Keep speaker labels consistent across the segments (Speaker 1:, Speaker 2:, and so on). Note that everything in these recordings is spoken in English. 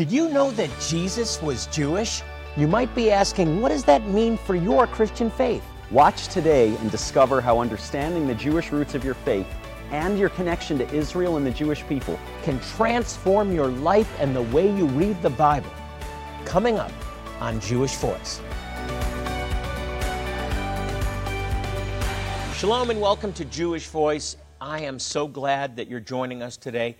Speaker 1: Did you know that Jesus was Jewish? You might be asking, what does that mean for your Christian faith?
Speaker 2: Watch today and discover how understanding the Jewish roots of your faith and your connection to Israel and the Jewish people
Speaker 1: Can transform your life and the way you read the Bible. Coming up on Jewish Voice. Shalom and welcome to Jewish Voice. I am so glad that you're joining us today.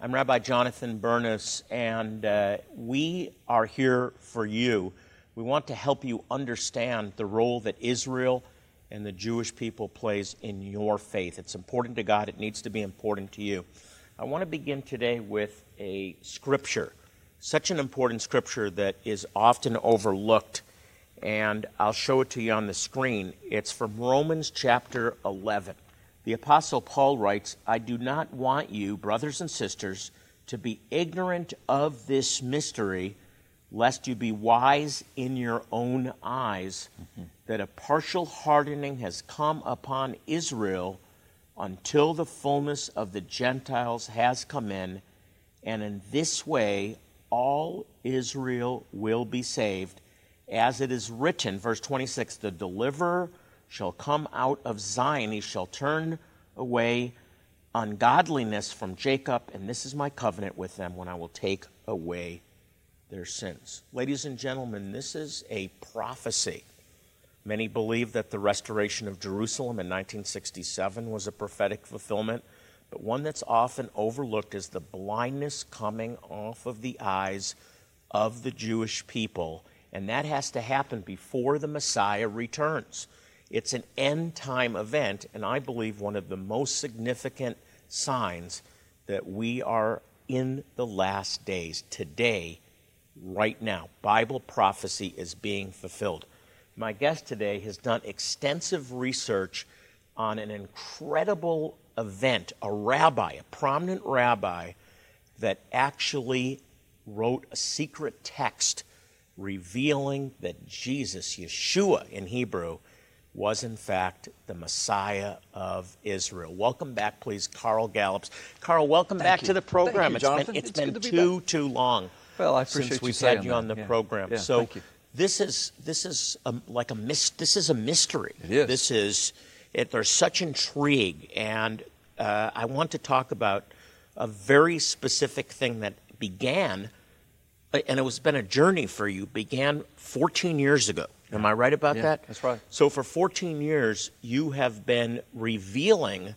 Speaker 1: I'm Rabbi Jonathan Bernis, and uh, we are here for you. We want to help you understand the role that Israel and the Jewish people plays in your faith. It's important to God, it needs to be important to you. I want to begin today with a scripture, such an important scripture that is often overlooked and I'll show it to you on the screen. It's from Romans chapter 11. The Apostle Paul writes, I do not want you, brothers and sisters, to be ignorant of this mystery, lest you be wise in your own eyes, that a partial hardening has come upon Israel until the fullness of the Gentiles has come in, and in this way all Israel will be saved as it is written, verse 26 the deliverer shall come out of Zion, he shall turn away ungodliness from Jacob, and this is my covenant with them when I will take away their sins. Ladies and gentlemen, this is a prophecy. Many believe that the restoration of Jerusalem in 1967 was a prophetic fulfillment, but one that's often overlooked is the blindness coming off of the eyes of the Jewish people and that has to happen before the Messiah returns. It's an end time event, and I believe one of the most significant signs that we are in the last days today, right now. Bible prophecy is being fulfilled. My guest today has done extensive research on an incredible event, a rabbi, a prominent rabbi, that actually wrote a secret text revealing that Jesus, Yeshua in Hebrew, was in fact the Messiah of Israel. Welcome back, please, Carl Gallups. Carl, welcome
Speaker 3: Thank
Speaker 1: back
Speaker 3: you.
Speaker 1: to the program.
Speaker 3: You,
Speaker 1: it's been, it's
Speaker 3: It's
Speaker 1: been
Speaker 3: to be
Speaker 1: too,
Speaker 3: back.
Speaker 1: too long
Speaker 3: Well, I appreciate
Speaker 1: since
Speaker 3: you
Speaker 1: we've had you
Speaker 3: that.
Speaker 1: on the
Speaker 3: Yeah.
Speaker 1: program.
Speaker 3: Yeah,
Speaker 1: so this is this is a, like a mis- this is a mystery.
Speaker 3: It is.
Speaker 1: This is it, there's such intrigue, and uh, I want to talk about a very specific thing that began and it was been a journey for you began 14 years ago am i right about
Speaker 3: Yeah,
Speaker 1: that
Speaker 3: that's right.
Speaker 1: so for 14 years you have been revealing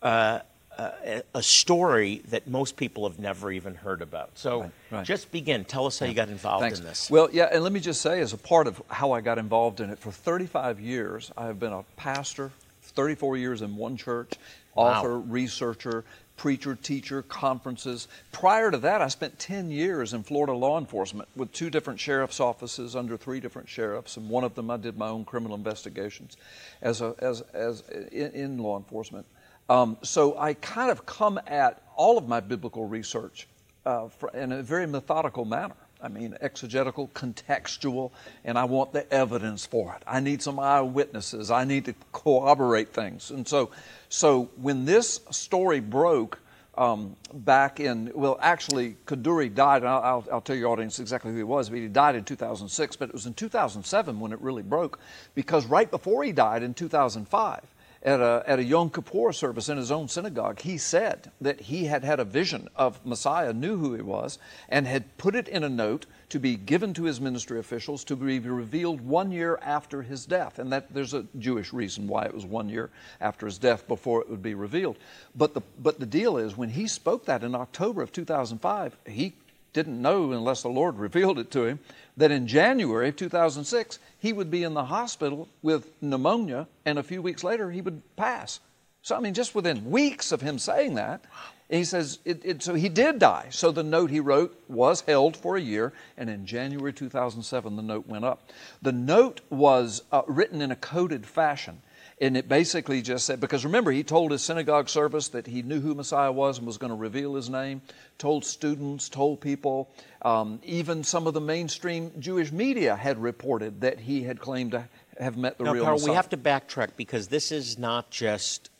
Speaker 1: uh, uh, a story that most people have never even heard about so
Speaker 3: Right, right.
Speaker 1: just begin tell us how you got involved
Speaker 3: Thanks.
Speaker 1: in this
Speaker 3: Well, yeah, and let me just say, as a part of how I got involved in it, for 35 years, I have been a pastor, 34 years in one church,
Speaker 1: Wow.
Speaker 3: author, researcher, preacher, teacher, conferences. Prior to that, I spent 10 years in Florida law enforcement with two different sheriff's offices under three different sheriffs, and one of them I did my own criminal investigations as a, as as in, in law enforcement. Um, so I kind of come at all of my biblical research uh, in a very methodical manner. I mean, exegetical, contextual, and I want the evidence for it. I need some eyewitnesses. I need to corroborate things. And so, so when this story broke um, back in, well, actually, Kaduri died, and I'll, I'll, I'll tell your audience exactly who he was, but he died in 2006, but it was in 2007 when it really broke, because right before he died in 2005, at a, at a Yom Kippur service in his own synagogue, he said that he had had a vision of Messiah, knew who he was, and had put it in a note to be given to his ministry officials to be revealed one year after his death. And that there's a Jewish reason why it was one year after his death before it would be revealed. But the, but the deal is, when he spoke that in October of 2005, he didn't know unless the Lord revealed it to him that in January of 2006 he would be in the hospital with pneumonia and a few weeks later he would pass. So I mean just within weeks of him saying that he says it, it, so he did die. So the note he wrote was held for a year and in January 2007 the note went up. The note was uh, written in a coded fashion and it basically just said, because remember, he told his synagogue service that he knew who Messiah was and was going to reveal his name, told students, told people. Um, even some of the mainstream Jewish media had reported that he had claimed to have met the
Speaker 1: now,
Speaker 3: real
Speaker 1: Carl,
Speaker 3: Messiah.
Speaker 1: we have to backtrack because this is not just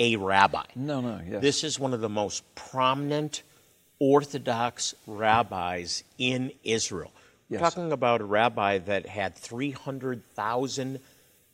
Speaker 1: a rabbi
Speaker 3: no, no, yes.
Speaker 1: This is one of the most prominent Orthodox rabbis in Israel. We're talking about a rabbi that had 300,000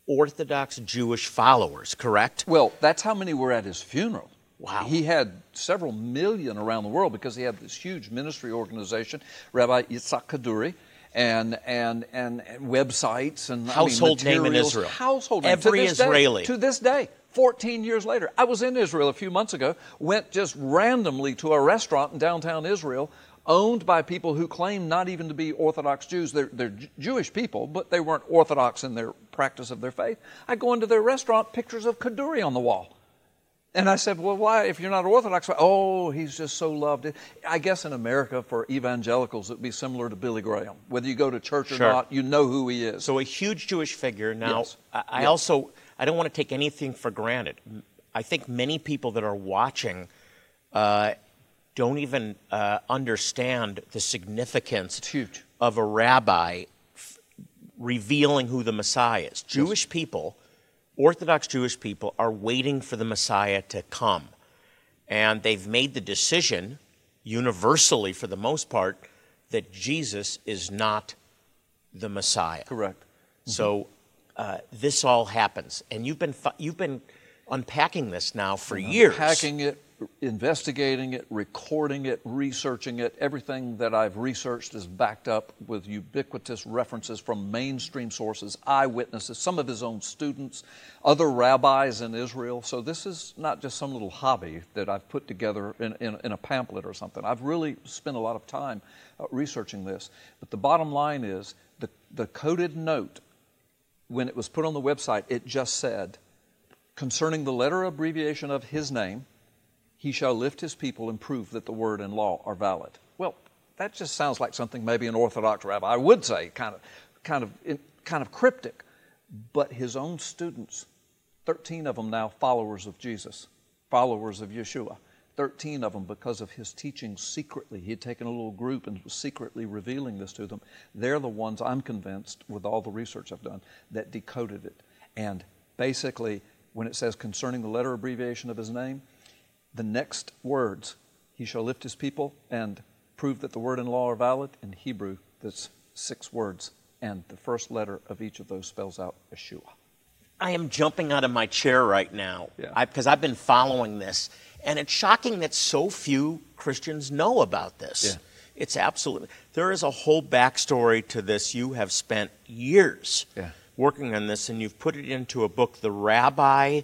Speaker 1: Orthodox Jewish followers, correct?
Speaker 3: Well, that's how many were at his funeral.
Speaker 1: Wow.
Speaker 3: He had several million around the world because he had this huge ministry organization, Rabbi Yitzhak Kaduri, and and and, and websites and I mean,
Speaker 1: Household name in. Israel.
Speaker 3: Household name.
Speaker 1: Every
Speaker 3: to this day- to this day. 14 years later. I was in Israel a few months ago, went just randomly to a restaurant in downtown Israel owned by people who claim not even to be Orthodox Jews. They're, they're Jewish people, but they weren't Orthodox in their practice of their faith. I go into their restaurant, pictures of Kaduri on the wall. And I said, Well, why, if you're not Orthodox? why- Oh, he's just so loved. I guess in America, for evangelicals, it would be similar to Billy Graham. Whether you go to church or
Speaker 1: Sure.
Speaker 3: not, you know who he is.
Speaker 1: So a huge Jewish figure. Now,
Speaker 3: Yes.
Speaker 1: I, I
Speaker 3: Yes.
Speaker 1: also I don't want to take anything for granted. I think many people that are watching uh, don't even uh, understand the significance of a rabbi f- revealing who the Messiah is. Jewish people, Orthodox Jewish people, are waiting for the Messiah to come. And they've made the decision, universally for the most part, that Jesus is not the Messiah.
Speaker 3: Correct.
Speaker 1: So uh, this all happens, and you've been you've been unpacking this now for years.
Speaker 3: Unpacking it, investigating it, recording it, researching it. Everything that I've researched is backed up with ubiquitous references from mainstream sources, eyewitnesses, some of his own students, other rabbis in Israel. So this is not just some little hobby that I've put together in, in, in a pamphlet or something. I've really spent a lot of time uh, researching this. But the bottom line is the, the coded note, when it was put on the website, it just said, concerning the letter abbreviation of his name, he shall lift his people and prove that the word and law are valid. Well, that just sounds like something maybe an Orthodox rabbi would say, kind of, kind of, kind of cryptic. But his own students, 13 of them now followers of Jesus, followers of Yeshua, 13 of them because of his teaching secretly. He had taken a little group and was secretly revealing this to them. They're the ones I'm convinced, with all the research I've done, that decoded it. And basically, when it says concerning the letter abbreviation of his name, the next words, he shall lift his people and prove that the word and law are valid. In Hebrew, that's six words. And the first letter of each of those spells out Yeshua.
Speaker 1: I am jumping out of my chair right now
Speaker 3: Yeah.
Speaker 1: because I've been following this, and it's shocking that so few Christians know about this.
Speaker 3: Yeah.
Speaker 1: It's absolutely there is a whole backstory to this. You have spent years
Speaker 3: Yeah.
Speaker 1: working on this, and you've put it into a book, "The Rabbi."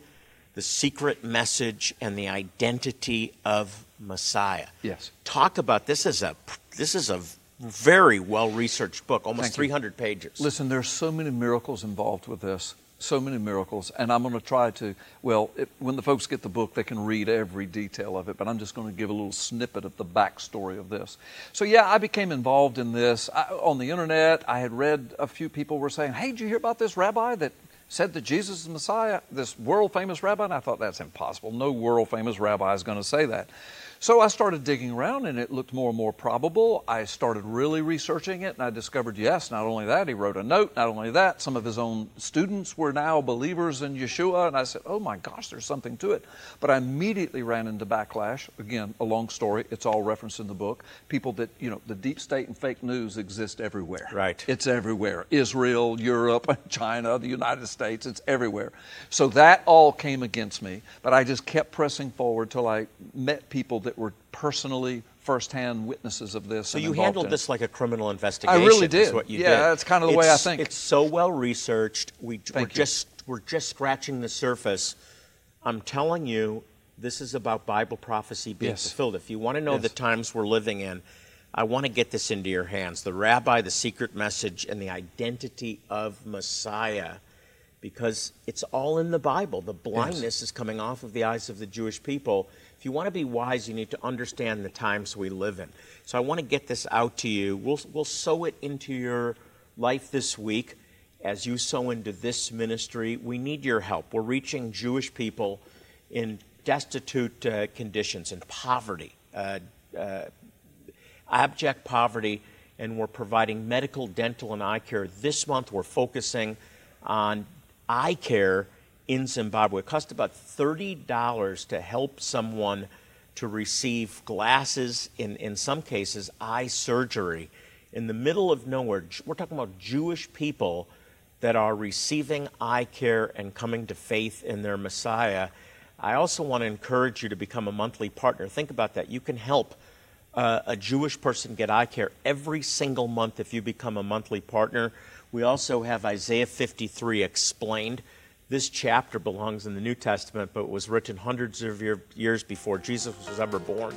Speaker 1: The secret message and the identity of Messiah.
Speaker 3: Yes.
Speaker 1: Talk about this is a this is a very well researched book, almost
Speaker 3: Thank you.
Speaker 1: 300 pages.
Speaker 3: Listen, there's so many miracles involved with this. So many miracles. And I'm going to try to, well, it, when the folks get the book, they can read every detail of it, but I'm just going to give a little snippet of the backstory of this. So, yeah, I became involved in this. I, on the internet, I had read a few people were saying, hey, did you hear about this rabbi that said that Jesus is Messiah, this world famous rabbi? And I thought, that's impossible. No world famous rabbi is going to say that. So I started digging around and it looked more and more probable. I started really researching it and I discovered yes, not only that, he wrote a note, not only that, some of his own students were now believers in Yeshua. And I said, oh my gosh, there's something to it. But I immediately ran into backlash. Again, a long story, it's all referenced in the book. People that, you know, the deep state and fake news exist everywhere.
Speaker 1: Right.
Speaker 3: It's everywhere. Israel, Europe, China, the United States, it's everywhere. So that all came against me, but I just kept pressing forward till I met people that were personally firsthand witnesses of this.
Speaker 1: So you handled this like a criminal investigation.
Speaker 3: I
Speaker 1: really
Speaker 3: did.
Speaker 1: what you
Speaker 3: Yeah,
Speaker 1: did.
Speaker 3: that's kind of the way I think.
Speaker 1: It's so well researched. We, we're
Speaker 3: you.
Speaker 1: just we're just scratching the surface. I'm telling you, this is about Bible prophecy being
Speaker 3: Yes.
Speaker 1: fulfilled. If you want to know
Speaker 3: Yes.
Speaker 1: the times we're living in, I want to get this into your hands. The Rabbi, the secret message, and the identity of Messiah. Because it's all in the Bible. The blindness is coming off of the eyes of the Jewish people. If you want to be wise, you need to understand the times we live in. So I want to get this out to you. We'll, we'll sow it into your life this week as you sow into this ministry. We need your help. We're reaching Jewish people in destitute uh, conditions, in poverty, uh, uh, abject poverty, and we're providing medical, dental, and eye care. This month, we're focusing on eye care in Zimbabwe. It cost about $30 to help someone to receive glasses, in, in some cases, eye surgery in the middle of nowhere. We're talking about Jewish people that are receiving eye care and coming to faith in their Messiah. I also want to encourage you to become a monthly partner. Think about that. You can help uh, a Jewish person get eye care every single month if you become a monthly partner. We also have Isaiah 53 explained. This chapter belongs in the New Testament, but was written hundreds of year, years before Jesus was ever born.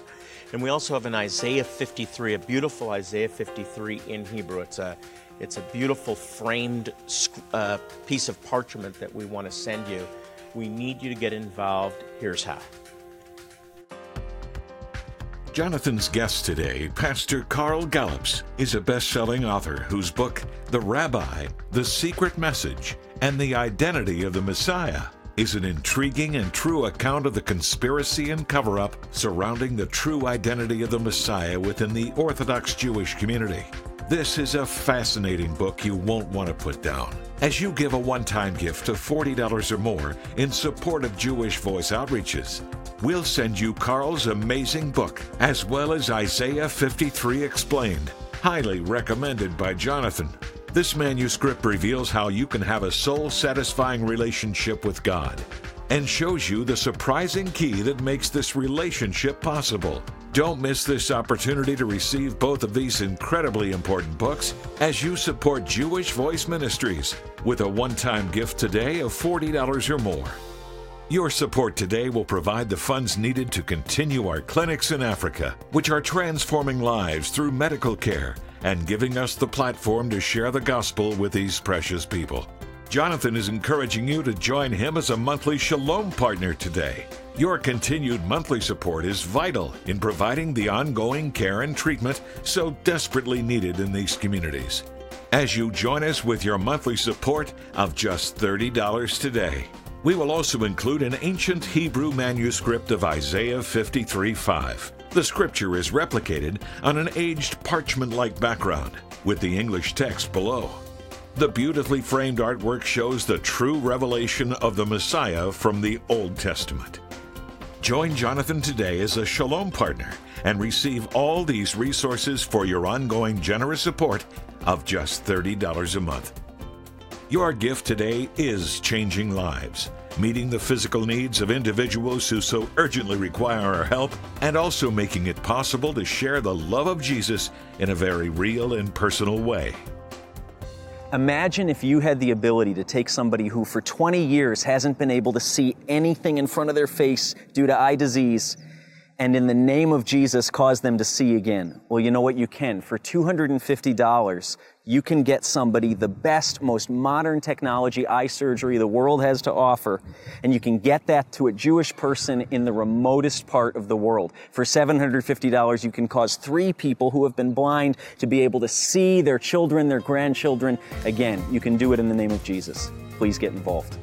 Speaker 1: And we also have an Isaiah 53, a beautiful Isaiah 53 in Hebrew. It's a, it's a beautiful framed uh, piece of parchment that we want to send you. We need you to get involved. Here's how.
Speaker 4: Jonathan's guest today, Pastor Carl Gallups, is a best selling author whose book, The Rabbi, The Secret Message, and the Identity of the Messiah, is an intriguing and true account of the conspiracy and cover up surrounding the true identity of the Messiah within the Orthodox Jewish community. This is a fascinating book you won't want to put down. As you give a one time gift of $40 or more in support of Jewish Voice outreaches, we'll send you Carl's amazing book, as well as Isaiah 53 Explained, highly recommended by Jonathan. This manuscript reveals how you can have a soul satisfying relationship with God and shows you the surprising key that makes this relationship possible. Don't miss this opportunity to receive both of these incredibly important books as you support Jewish Voice Ministries with a one time gift today of $40 or more. Your support today will provide the funds needed to continue our clinics in Africa, which are transforming lives through medical care and giving us the platform to share the gospel with these precious people. Jonathan is encouraging you to join him as a monthly Shalom partner today. Your continued monthly support is vital in providing the ongoing care and treatment so desperately needed in these communities. As you join us with your monthly support of just $30 today, we will also include an ancient Hebrew manuscript of Isaiah 53:5. The scripture is replicated on an aged parchment like background with the English text below. The beautifully framed artwork shows the true revelation of the Messiah from the Old Testament. Join Jonathan today as a Shalom partner and receive all these resources for your ongoing generous support of just $30 a month. Your gift today is changing lives, meeting the physical needs of individuals who so urgently require our help, and also making it possible to share the love of Jesus in a very real and personal way.
Speaker 2: Imagine if you had the ability to take somebody who for 20 years hasn't been able to see anything in front of their face due to eye disease and in the name of Jesus cause them to see again. Well, you know what? You can. For $250, you can get somebody the best, most modern technology eye surgery the world has to offer, and you can get that to a Jewish person in the remotest part of the world. For $750, you can cause three people who have been blind to be able to see their children, their grandchildren. Again, you can do it in the name of Jesus. Please get involved.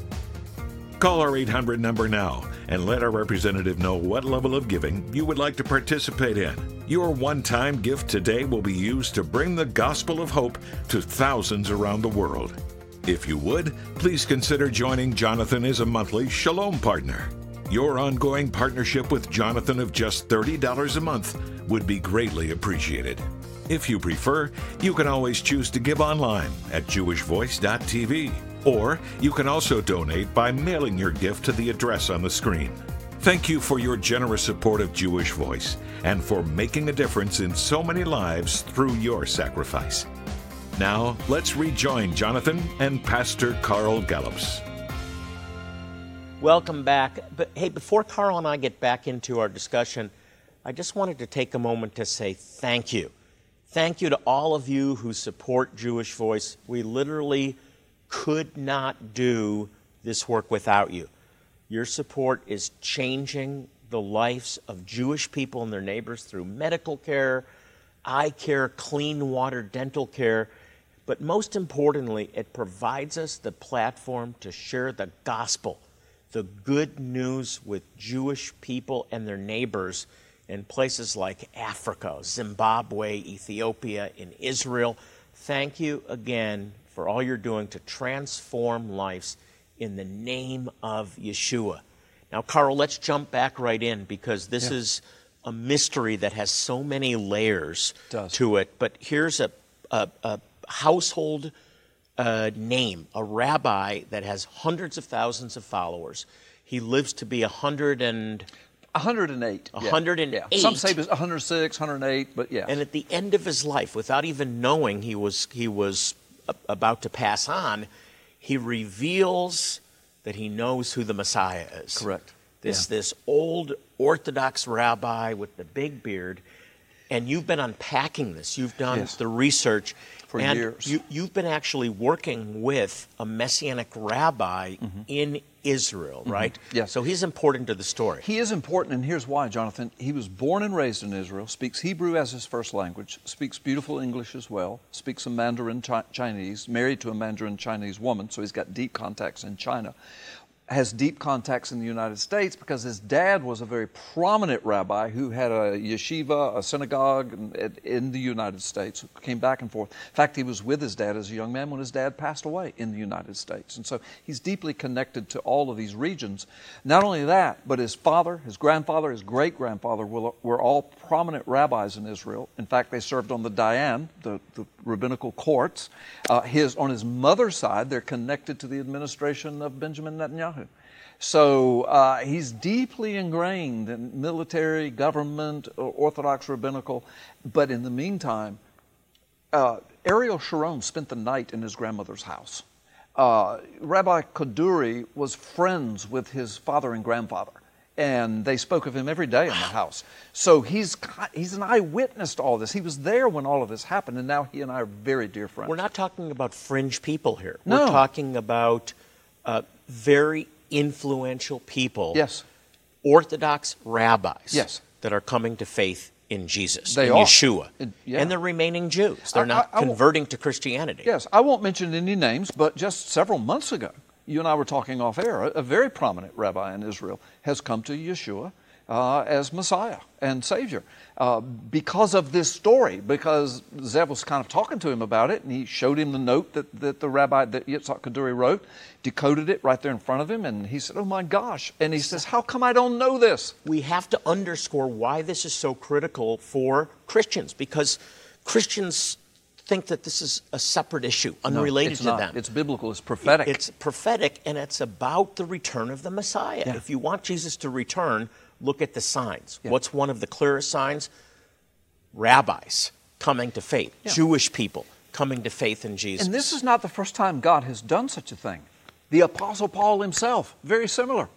Speaker 4: Call our 800 number now and let our representative know what level of giving you would like to participate in. Your one time gift today will be used to bring the gospel of hope to thousands around the world. If you would, please consider joining Jonathan as a monthly Shalom partner. Your ongoing partnership with Jonathan of just $30 a month would be greatly appreciated. If you prefer, you can always choose to give online at jewishvoice.tv or you can also donate by mailing your gift to the address on the screen. Thank you for your generous support of Jewish Voice and for making a difference in so many lives through your sacrifice. Now, let's rejoin Jonathan and Pastor Carl Gallups.
Speaker 1: Welcome back. But hey, before Carl and I get back into our discussion, I just wanted to take a moment to say thank you. Thank you to all of you who support Jewish Voice. We literally could not do this work without you. Your support is changing the lives of Jewish people and their neighbors through medical care, eye care, clean water, dental care. But most importantly, it provides us the platform to share the gospel, the good news with Jewish people and their neighbors in places like Africa, Zimbabwe, Ethiopia, in Israel. Thank you again for all you're doing to transform lives in the name of Yeshua. Now, Carl, let's jump back right in because this yeah. is a mystery that has so many layers
Speaker 3: Does.
Speaker 1: to it. But here's a, a, a household uh, name, a rabbi that has hundreds of thousands of followers. He lives to be a hundred and.
Speaker 3: and 108. yeah.
Speaker 1: 108.
Speaker 3: Yeah. Some say it was 106, 108, but yeah.
Speaker 1: And at the end of his life, without even knowing he was he was about to pass on, he reveals that he knows who the Messiah is.
Speaker 3: Correct.
Speaker 1: This
Speaker 3: Yeah.
Speaker 1: this old Orthodox rabbi with the big beard, and you've been unpacking this. You've done
Speaker 3: Yes.
Speaker 1: the research
Speaker 3: For
Speaker 1: and
Speaker 3: years.
Speaker 1: You, you've been actually working with a messianic rabbi mm-hmm. in Israel, right?
Speaker 3: Mm-hmm. Yes.
Speaker 1: So he's important to the story.
Speaker 3: He is important, and here's why, Jonathan. He was born and raised in Israel, speaks Hebrew as his first language, speaks beautiful English as well, speaks some Mandarin Chi- Chinese, married to a Mandarin Chinese woman, so he's got deep contacts in China. Has deep contacts in the United States because his dad was a very prominent rabbi who had a yeshiva, a synagogue in, the United States, came back and forth. In fact, he was with his dad as a young man when his dad passed away in the United States. And so he's deeply connected to all of these regions. Not only that, but his father, his grandfather, his great grandfather were, were all prominent rabbis in Israel. In fact, they served on the Dayan, the, the rabbinical courts. Uh, his, on his mother's side, they're connected to the administration of Benjamin Netanyahu. So uh, he's deeply ingrained in military, government, Orthodox rabbinical. But in the meantime, uh, Ariel Sharon spent the night in his grandmother's house. Uh, Rabbi Kaduri was friends with his father and grandfather, and they spoke of him every day in the house. So he's he's an eyewitness to all this. He was there when all of this happened, and now he and I are very dear friends.
Speaker 1: We're not talking about fringe people here.
Speaker 3: No.
Speaker 1: We're talking about uh, very influential people.
Speaker 3: Yes.
Speaker 1: Orthodox rabbis.
Speaker 3: Yes.
Speaker 1: That are coming to faith in Jesus,
Speaker 3: They
Speaker 1: in
Speaker 3: are.
Speaker 1: Yeshua,
Speaker 3: It- yeah.
Speaker 1: and they're remaining Jews. They're
Speaker 3: I-
Speaker 1: not
Speaker 3: I- I
Speaker 1: converting to Christianity.
Speaker 3: Yes, I won't mention any names, but just several months ago, you and I were talking off air. A, a very prominent rabbi in Israel has come to Yeshua uh, as Messiah and Savior uh, because of this story. Because Zev was kind of talking to him about it, and he showed him the note that, that the rabbi that Yitzhak Kaduri wrote, decoded it right there in front of him, and he said, "Oh my gosh!" And he says, "How come I don't know this?"
Speaker 1: we have to underscore why this is so critical for Christians because Christians think that this is a separate issue,
Speaker 3: No,
Speaker 1: unrelated
Speaker 3: it's
Speaker 1: to
Speaker 3: not.
Speaker 1: them.
Speaker 3: It's biblical. It's prophetic.
Speaker 1: It's prophetic and it's about the return of the Messiah.
Speaker 3: Yeah.
Speaker 1: If you want Jesus to return, look at the signs.
Speaker 3: Yeah.
Speaker 1: What's one of the clearest signs? Rabbis coming to faith, Jewish people coming to faith in Jesus.
Speaker 3: And this is not the first time God has done such a thing. The Apostle Paul himself, very similar.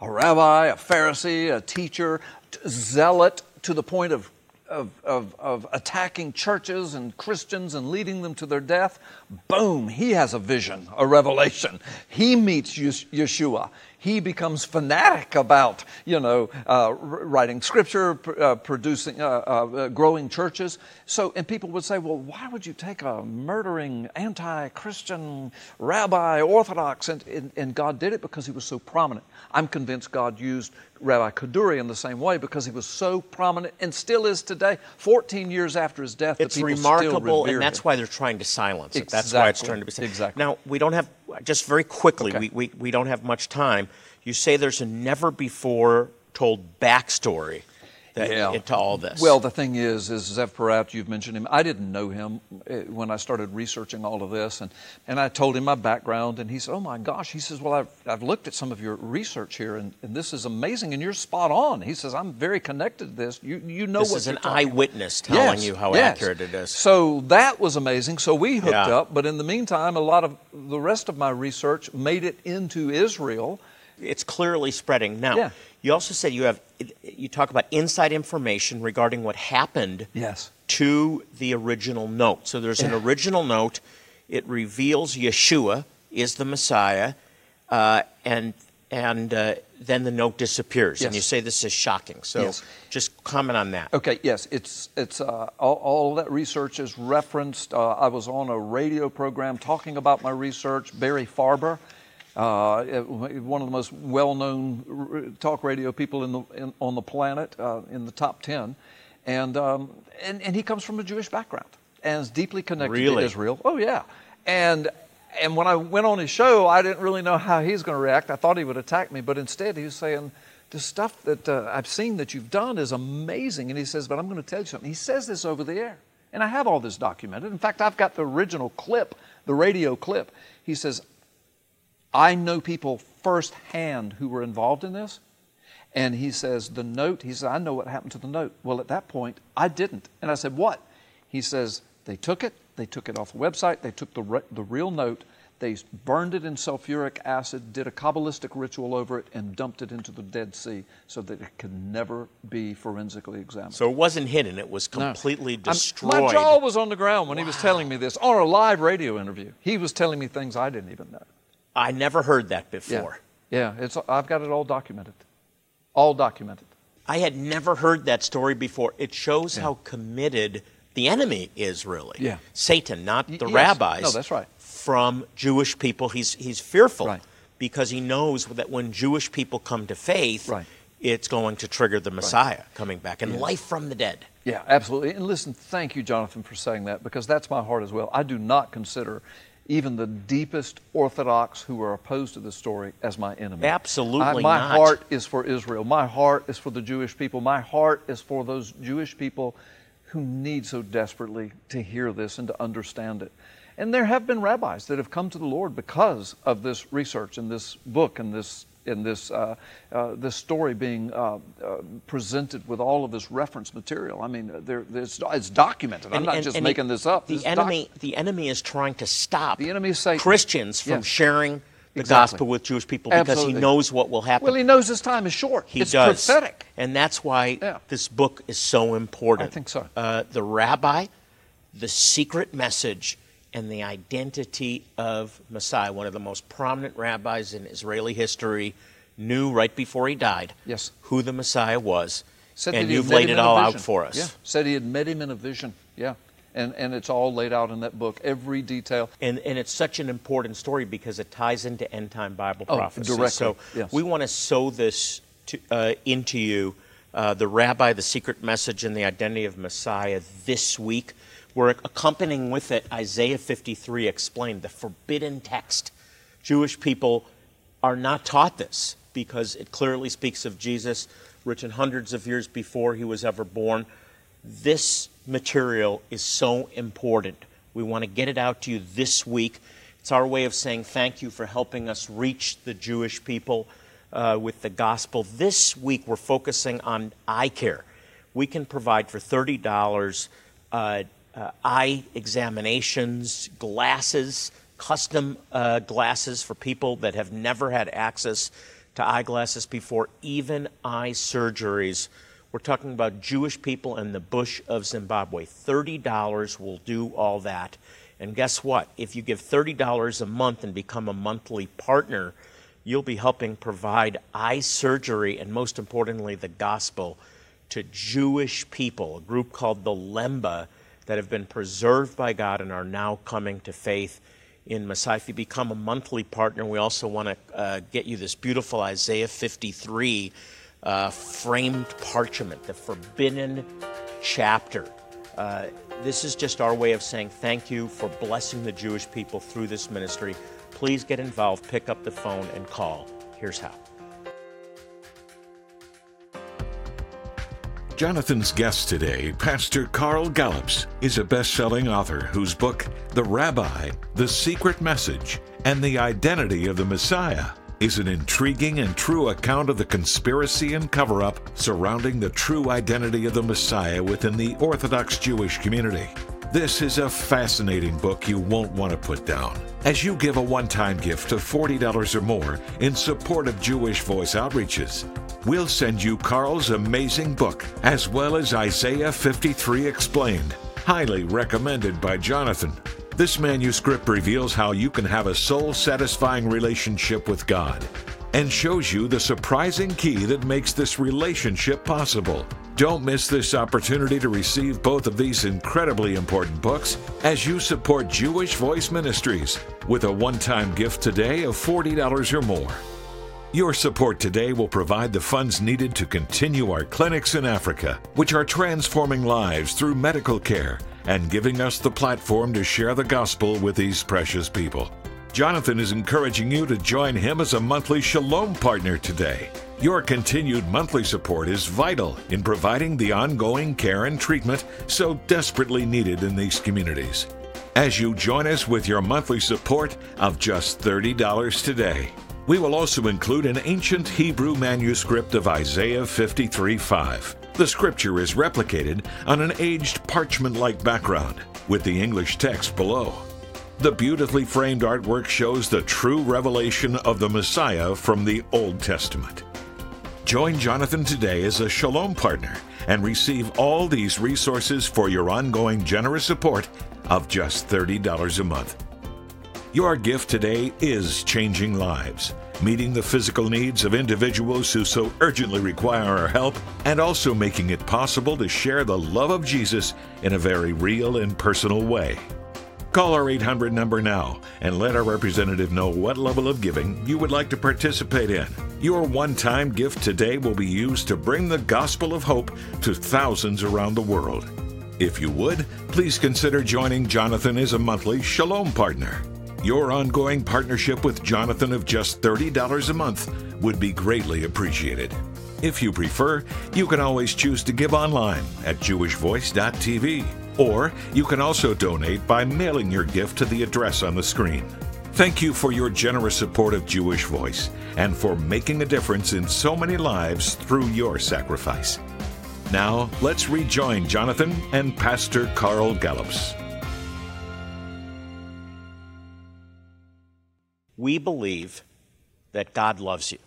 Speaker 3: A rabbi, a Pharisee, a teacher, zealot to the point of, of, of, of attacking churches and Christians and leading them to their death. Boom, he has a vision, a revelation. He meets Yeshua. He becomes fanatic about, you know, uh, writing scripture, uh, producing, uh, uh, uh, growing churches. So, and people would say, well, why would you take a murdering, anti-Christian rabbi, Orthodox? And, and, and God did it because he was so prominent. I'm convinced God used Rabbi Kaduri in the same way because he was so prominent and still is today. 14 years after his death,
Speaker 1: it's
Speaker 3: the people still
Speaker 1: remarkable, and that's
Speaker 3: him.
Speaker 1: why they're trying to silence it. That's why it's
Speaker 3: Exactly.
Speaker 1: trying to be said.
Speaker 3: Exactly.
Speaker 1: Now, we don't have, just very quickly,
Speaker 3: Okay.
Speaker 1: we, we, we don't have much time. You say there's a never before told backstory that, into all this.
Speaker 3: Well, the thing is, is Zev Porat, you've mentioned him. I didn't know him uh, when I started researching all of this, and, and I told him my background, and he said, "Oh my gosh," he says, "Well, I've, I've looked at some of your research here, and, and this is amazing, and you're spot on." He says, "I'm very connected to this. You you know
Speaker 1: this is an
Speaker 3: talking about."
Speaker 1: eyewitness telling
Speaker 3: Yes,
Speaker 1: you how
Speaker 3: yes.
Speaker 1: accurate it is.
Speaker 3: So that was amazing. So we hooked
Speaker 1: Yeah.
Speaker 3: up, but in the meantime, a lot of the rest of my research made it into Israel.
Speaker 1: It's clearly spreading. Now,
Speaker 3: Yeah.
Speaker 1: you also said you have you talk about inside information regarding what happened
Speaker 3: Yes.
Speaker 1: to the original note. So there's an original note. It reveals Yeshua is the Messiah, uh, and and uh, then the note disappears. And you say this is shocking. So
Speaker 3: Yes.
Speaker 1: just comment on that.
Speaker 3: Okay, yes, it's it's uh, all, all that research is referenced. Uh, I was on a radio program talking about my research. Barry Farber, uh, one of the most well-known r- talk radio people in the in, on the planet, uh, in the top ten, and, um, and and he comes from a Jewish background and is deeply connected
Speaker 1: Really?
Speaker 3: to Israel. Oh yeah, and. And when I went on his show, I didn't really know how he's going to react. I thought he would attack me, but instead he was saying, the stuff that uh, I've seen that you've done is amazing. And he says, But I'm going to tell you something. He says this over the air. And I have all this documented. In fact, I've got the original clip, the radio clip. He says, I know people firsthand who were involved in this. And he says, The note, he said, I know what happened to the note. Well, at that point, I didn't. And I said, What? He says, They took it, they took it off the website, they took the, re- the real note, they burned it in sulfuric acid, did a Kabbalistic ritual over it, and dumped it into the Dead Sea so that it could never be forensically examined.
Speaker 1: So it wasn't hidden, it was
Speaker 3: No.
Speaker 1: completely
Speaker 3: I'm-
Speaker 1: destroyed.
Speaker 3: my jaw was on the ground when he was telling me this on a live radio interview. He was telling me things I didn't even know.
Speaker 1: I never heard that before.
Speaker 3: yeah. It's I've got it all documented, all documented.
Speaker 1: I had never heard that story before. It shows how committed the enemy is really.
Speaker 3: Yeah.
Speaker 1: Satan, not the
Speaker 3: yes.
Speaker 1: rabbis.
Speaker 3: No, that's right.
Speaker 1: From Jewish people. He's he's fearful
Speaker 3: Right.
Speaker 1: because he knows that when Jewish people come to faith,
Speaker 3: Right.
Speaker 1: it's going to trigger the Messiah coming back and life from the dead.
Speaker 3: Yeah, absolutely. And listen, thank you, Jonathan, for saying that because that's my heart as well. I do not consider even the deepest Orthodox who are opposed to this story as my enemy.
Speaker 1: Absolutely
Speaker 3: I- my
Speaker 1: not.
Speaker 3: heart is for Israel. My heart is for the Jewish people. My heart is for those Jewish people who need so desperately to hear this and to understand it. And there have been rabbis that have come to the Lord because of this research and this book and this in this uh, uh, this story being uh, uh, presented with all of this reference material. I mean, there, there's, it's documented. I'm
Speaker 1: And-
Speaker 3: not
Speaker 1: and-
Speaker 3: just
Speaker 1: and
Speaker 3: making
Speaker 1: the,
Speaker 3: this up.
Speaker 1: The
Speaker 3: This is doc-
Speaker 1: enemy, the enemy is trying to stop
Speaker 3: The enemy is
Speaker 1: Christians from
Speaker 3: Yes.
Speaker 1: sharing the
Speaker 3: Exactly.
Speaker 1: gospel with Jewish people because
Speaker 3: Absolutely.
Speaker 1: he knows what will happen.
Speaker 3: well, he knows his time is short.
Speaker 1: He
Speaker 3: it's
Speaker 1: does.
Speaker 3: prophetic.
Speaker 1: And that's why
Speaker 3: Yeah.
Speaker 1: this book is so important.
Speaker 3: I think so.
Speaker 1: Uh, the rabbi, the secret message, and the identity of Messiah, one of the most prominent rabbis in Israeli history, knew right before he died
Speaker 3: Yes.
Speaker 1: who the Messiah was.
Speaker 3: Said
Speaker 1: and you've laid it all out for us.
Speaker 3: Yeah, said he had met him in a vision. Yeah, and and it's all laid out in that book, every detail.
Speaker 1: And, and it's such an important story because it ties into end time Bible
Speaker 3: Oh,
Speaker 1: prophecy.
Speaker 3: directly,
Speaker 1: So
Speaker 3: yes.
Speaker 1: we want to sow this to, uh, into you, uh, the rabbi, the secret message, and the identity of Messiah this week. We're accompanying with it Isaiah 53 explained, the forbidden text. Jewish people are not taught this because it clearly speaks of Jesus written hundreds of years before he was ever born. This material is so important. We want to get it out to you this week. It's our way of saying thank you for helping us reach the Jewish people uh, with the gospel. This week we're focusing on eye care. We can provide for $30 uh, uh, eye examinations, glasses, custom uh, glasses for people that have never had access to eyeglasses before, even eye surgeries. We're talking about Jewish people in the bush of Zimbabwe. $30 will do all that. And guess what? If you give $30 a month and become a monthly partner, you'll be helping provide eye surgery and, most importantly, the gospel to Jewish people, a group called the Lemba, that have been preserved by God and are now coming to faith in Messiah. If you become a monthly partner, we also want to uh, get you this beautiful Isaiah 53 uh, framed parchment, the forbidden chapter. Uh, this is just our way of saying thank you for blessing the Jewish people through this ministry. Please get involved, pick up the phone, and call. Here's how.
Speaker 4: Jonathan's guest today, Pastor Carl Gallups, is a best selling author whose book, The Rabbi, The Secret Message, and the Identity of the Messiah, is an intriguing and true account of the conspiracy and cover up surrounding the true identity of the Messiah within the Orthodox Jewish community. This is a fascinating book you won't want to put down. As you give a one time gift of $40 or more in support of Jewish Voice Outreaches, we'll send you Carl's amazing book, as well as Isaiah 53 Explained, highly recommended by Jonathan. This manuscript reveals how you can have a soul satisfying relationship with God and shows you the surprising key that makes this relationship possible. Don't miss this opportunity to receive both of these incredibly important books as you support Jewish Voice Ministries with a one time gift today of $40 or more. Your support today will provide the funds needed to continue our clinics in Africa, which are transforming lives through medical care and giving us the platform to share the gospel with these precious people. Jonathan is encouraging you to join him as a monthly Shalom partner today. Your continued monthly support is vital in providing the ongoing care and treatment so desperately needed in these communities. As you join us with your monthly support of just $30 today, we will also include an ancient Hebrew manuscript of Isaiah 53 5. The scripture is replicated on an aged parchment like background with the English text below. The beautifully framed artwork shows the true revelation of the Messiah from the Old Testament. Join Jonathan today as a Shalom partner and receive all these resources for your ongoing generous support of just $30 a month. Your gift today is changing lives, meeting the physical needs of individuals who so urgently require our help, and also making it possible to share the love of Jesus in a very real and personal way. Call our 800 number now and let our representative know what level of giving you would like to participate in. Your one time gift today will be used to bring the gospel of hope to thousands around the world. If you would, please consider joining Jonathan as a monthly Shalom partner. Your ongoing partnership with Jonathan of just $30 a month would be greatly appreciated. If you prefer, you can always choose to give online at jewishvoice.tv, or you can also donate by mailing your gift to the address on the screen. Thank you for your generous support of Jewish Voice and for making a difference in so many lives through your sacrifice. Now, let's rejoin Jonathan and Pastor Carl Gallups.
Speaker 1: We believe that God loves you.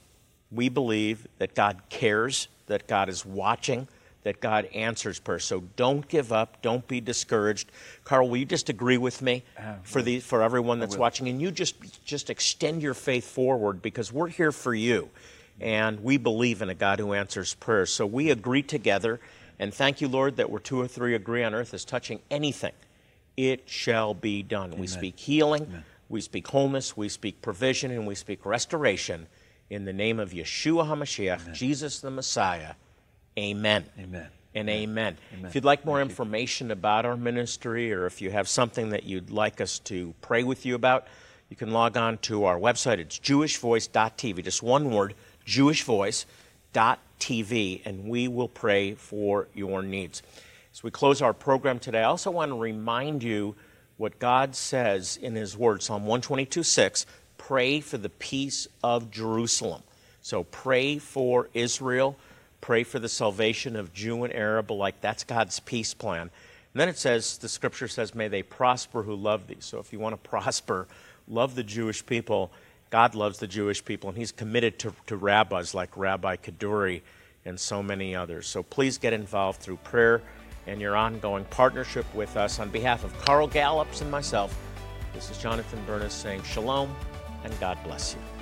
Speaker 1: We believe that God cares, that God is watching, that God answers prayer. So don't give up. Don't be discouraged. Carl, will you just agree with me for the for everyone that's watching, and you just just extend your faith forward because we're here for you, and we believe in a God who answers prayer. So we agree together, and thank you, Lord, that where two or three agree on earth is touching anything, it shall be done. We speak healing, we speak wholeness, we speak provision, and we speak restoration in the name of Yeshua HaMashiach, Jesus the Messiah. Amen.
Speaker 3: Amen.
Speaker 1: And amen. If you'd like more information about our ministry or if you have something that you'd like us to pray with you about, you can log on to our website. It's jewishvoice.tv, just one word, jewishvoice.tv, and we will pray for your needs. As we close our program today, I also want to remind you what God says in His Word, Psalm 122 6 pray for the peace of Jerusalem. So pray for Israel, pray for the salvation of Jew and Arab alike. That's God's peace plan. And then it says, the scripture says, may they prosper who love thee. So if you want to prosper, love the Jewish people. God loves the Jewish people, and He's committed to, to rabbis like Rabbi Kaduri and so many others. So please get involved through prayer and your ongoing partnership with us. On behalf of Carl Gallups and myself, this is Jonathan Bernis saying shalom and God bless you.